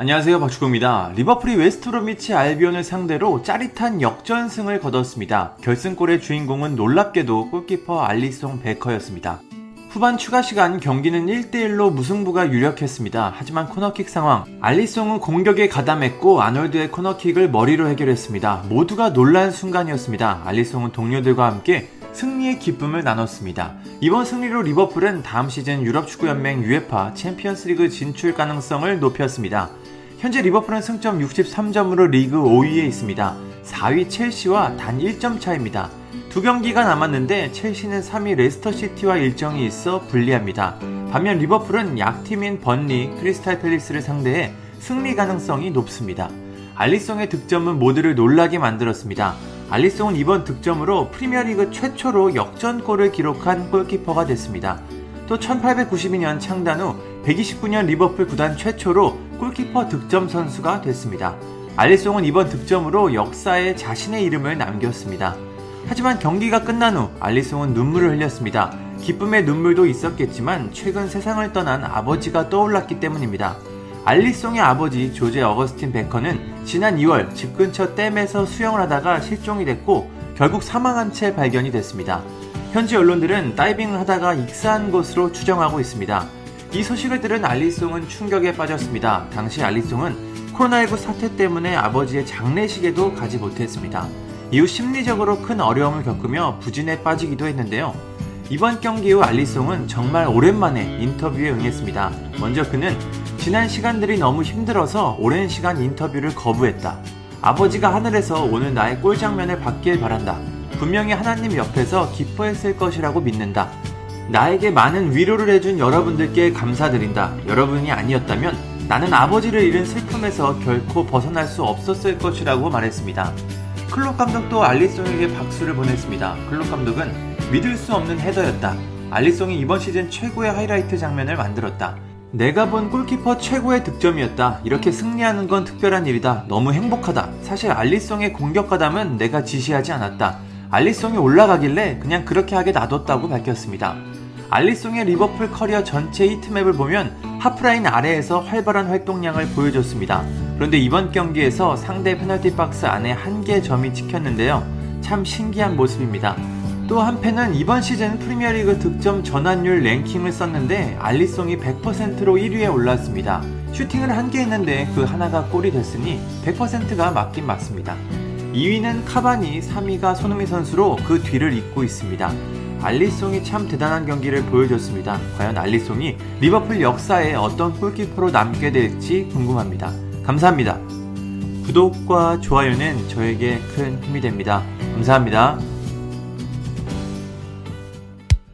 안녕하세요 박주호입니다. 리버풀이 웨스트브로미치 알비온을 상대로 짜릿한 역전승을 거뒀습니다. 결승골의 주인공은 놀랍게도 골키퍼 알리송 베커였습니다. 후반 추가 시간 경기는 1대1로 무승부가 유력했습니다. 하지만 코너킥 상황, 알리송은 공격에 가담했고 아놀드의 코너킥을 머리로 해결했습니다. 모두가 놀란 순간이었습니다. 알리송은 동료들과 함께 승리의 기쁨을 나눴습니다. 이번 승리로 리버풀은 다음 시즌 유럽 축구연맹 UEFA 챔피언스리그 진출 가능성을 높였습니다. 현재 리버풀은 승점 63점으로 리그 5위에 있습니다. 4위 첼시와 단 1점 차입니다. 두 경기가 남았는데 첼시는 3위 레스터시티와 일정이 있어 불리합니다. 반면 리버풀은 약팀인 번리, 크리스탈 팰리스를 상대해 승리 가능성이 높습니다. 알리송의 득점은 모두를 놀라게 만들었습니다. 알리송은 이번 득점으로 프리미어리그 최초로 역전골을 기록한 골키퍼가 됐습니다. 또 1892년 창단 후 129년 리버풀 구단 최초로 골키퍼 득점 선수가 됐습니다. 알리송은 이번 득점으로 역사에 자신의 이름을 남겼습니다. 하지만 경기가 끝난 후 알리송은 눈물을 흘렸습니다. 기쁨의 눈물도 있었겠지만 최근 세상을 떠난 아버지가 떠올랐기 때문입니다. 알리송의 아버지 조제 어거스틴 베커는 지난 2월 집 근처 댐에서 수영을 하다가 실종이 됐고 결국 사망한 채 발견이 됐습니다. 현지 언론들은 다이빙을 하다가 익사한 것으로 추정하고 있습니다. 이 소식을 들은 알리송은 충격에 빠졌습니다. 당시 알리송은 코로나19 사태 때문에 아버지의 장례식에도 가지 못했습니다. 이후 심리적으로 큰 어려움을 겪으며 부진에 빠지기도 했는데요. 이번 경기 후 알리송은 정말 오랜만에 인터뷰에 응했습니다. 먼저 그는 지난 시간들이 너무 힘들어서 오랜 시간 인터뷰를 거부했다. 아버지가 하늘에서 오늘 나의 골 장면을 받길 바란다. 분명히 하나님 옆에서 기뻐했을 것이라고 믿는다. 나에게 많은 위로를 해준 여러분들께 감사드린다. 여러분이 아니었다면 나는 아버지를 잃은 슬픔에서 결코 벗어날 수 없었을 것이라고 말했습니다. 클롭 감독도 알리송에게 박수를 보냈습니다. 클롭 감독은 믿을 수 없는 헤더였다. 알리송이 이번 시즌 최고의 하이라이트 장면을 만들었다. 내가 본 골키퍼 최고의 득점이었다. 이렇게 승리하는 건 특별한 일이다. 너무 행복하다. 사실 알리송의 공격 가담은 내가 지시하지 않았다. 알리송이 올라가길래 그냥 그렇게 하게 놔뒀다고 밝혔습니다. 알리송의 리버풀 커리어 전체 heat map을 보면 하프라인 아래에서 활발한 활동량을 보여줬습니다. 그런데 이번 경기에서 상대 페널티 박스 안에 한 개 점이 찍혔는데요. 참 신기한 모습입니다. 또 한 팬은 이번 시즌 프리미어리그 득점 전환율 랭킹을 썼는데 알리송이 100%로 1위에 올랐습니다. 슈팅을 한 개 했는데 그 하나가 골이 됐으니 100%가 맞긴 맞습니다. 2위는 카바니, 3위가 손흥민 선수로 그 뒤를 잇고 있습니다. 알리송이 참 대단한 경기를 보여줬습니다. 과연 알리송이 리버풀 역사에 어떤 골키퍼로 남게 될지 궁금합니다. 감사합니다. 구독과 좋아요는 저에게 큰 힘이 됩니다. 감사합니다.